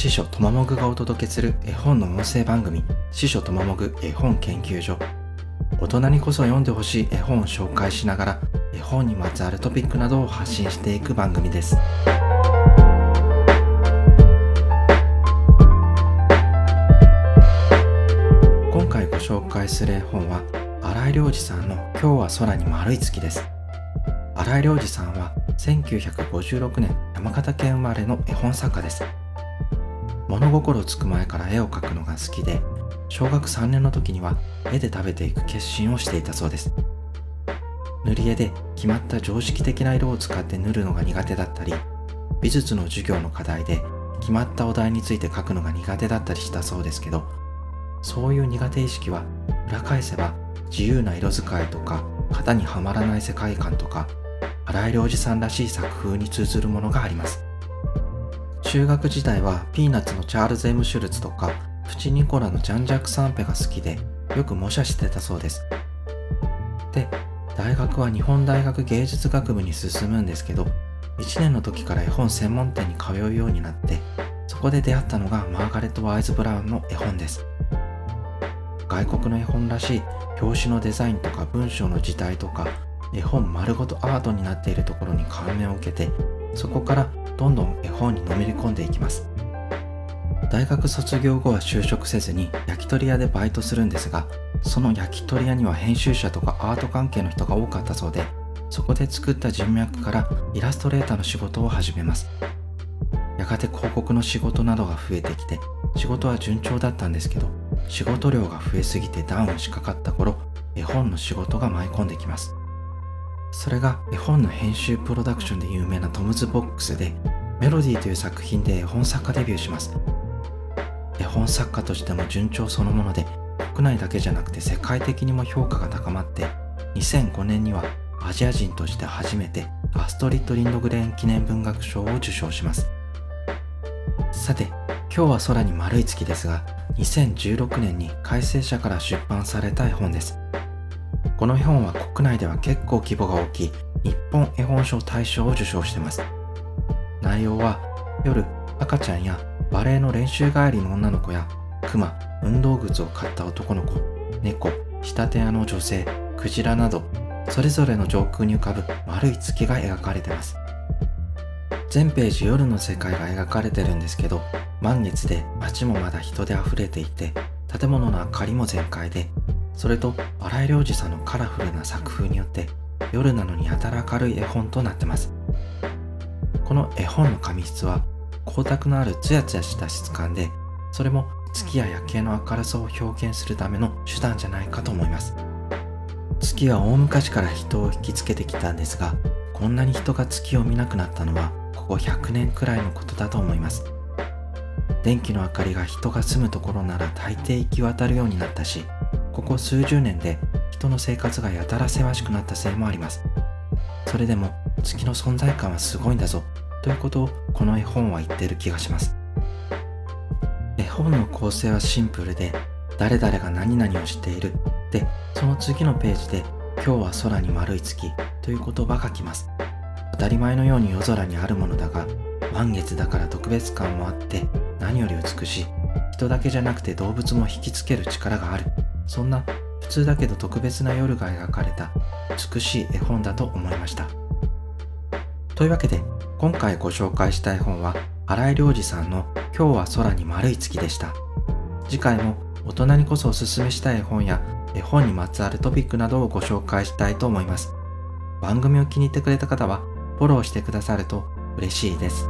司書とももぐがお届けする絵本の音声番組司書とももぐ絵本研究所。大人にこそ読んでほしい絵本を紹介しながら絵本にまつわるトピックなどを発信していく番組です。今回ご紹介する絵本は新井良二さんの「今日は空に丸い月」です。新井良二さんは1956年山形県生まれの絵本作家です。物心つく前から絵を描くのが好きで小学3年の時には絵で食べていく決心をしていたそうです。塗り絵で決まった常識的な色を使って塗るのが苦手だったり美術の授業の課題で決まったお題について書くのが苦手だったりしたそうですけどそういう苦手意識は裏返せば自由な色使いとか型にはまらない世界観とか荒井良二さんらしい作風に通ずるものがあります。中学時代はピーナッツのチャールズ・エム・シュルツとかプチ・ニコラのジャン・ジャック・サンペが好きでよく模写してたそうです。で大学は日本大学芸術学部に進むんですけど1年の時から絵本専門店に通うようになってそこで出会ったのがマーガレット・ワイズ・ブラウンの絵本です。外国の絵本らしい表紙のデザインとか文章の字体とか絵本丸ごとアートになっているところに感銘を受けてそこからどんどん絵本にのめり込んでいきます。大学卒業後は就職せずに焼き鳥屋でバイトするんですがその焼き鳥屋には編集者とかアート関係の人が多かったそうでそこで作った人脈からイラストレーターの仕事を始めます。やがて広告の仕事などが増えてきて仕事は順調だったんですけど仕事量が増えすぎてダウンしかかった頃絵本の仕事が舞い込んできます。それが絵本の編集プロダクションで有名なトムズボックスでメロディーという作品で絵本作家デビューします。絵本作家としても順調そのもので国内だけじゃなくて世界的にも評価が高まって2005年にはアジア人として初めてアストリッド・リンドグレーン記念文学賞を受賞します。さて今日は空に丸い月ですが2016年に改正社から出版された絵本です。この絵本は国内では結構規模が大きい日本絵本賞大賞を受賞してます。内容は夜赤ちゃんやバレエの練習帰りの女の子やクマ運動靴を買った男の子猫仕立て屋の女性クジラなどそれぞれの上空に浮かぶ丸い月が描かれてます。全ページ夜の世界が描かれてるんですけど満月で街もまだ人で溢れていて建物の明かりも全開でそれと荒井良二さんのカラフルな作風によって夜なのにやたら明るい絵本となってます。この絵本の紙質は光沢のあるツヤツヤした質感でそれも月や夜景の明るさを表現するための手段じゃないかと思います。月は大昔から人を引きつけてきたんですがこんなに人が月を見なくなったのはここ100年くらいのことだと思います。電気の明かりが人が住むところなら大抵行き渡るようになったしここ数十年で人の生活がやたら狭しくなったせいもあります。それでも月の存在感はすごいんだぞ。ということをこの絵本は言ってる気がします。絵本の構成はシンプルで誰々が何々をしている。でその次のページで今日は空に丸い月という言葉が来ます。当たり前のように夜空にあるものだが満月だから特別感もあって何より美しい。人だけじゃなくて動物も引きつける力がある。そんな普通だけど特別な夜が描かれた美しい絵本だと思いました。というわけで今回ご紹介したい本は新井良二さんの今日は空に丸い月でした次回も大人にこそおすすめしたい本や絵本にまつわるトピックなどをご紹介したいと思います番組を気に入ってくれた方はフォローしてくださると嬉しいです。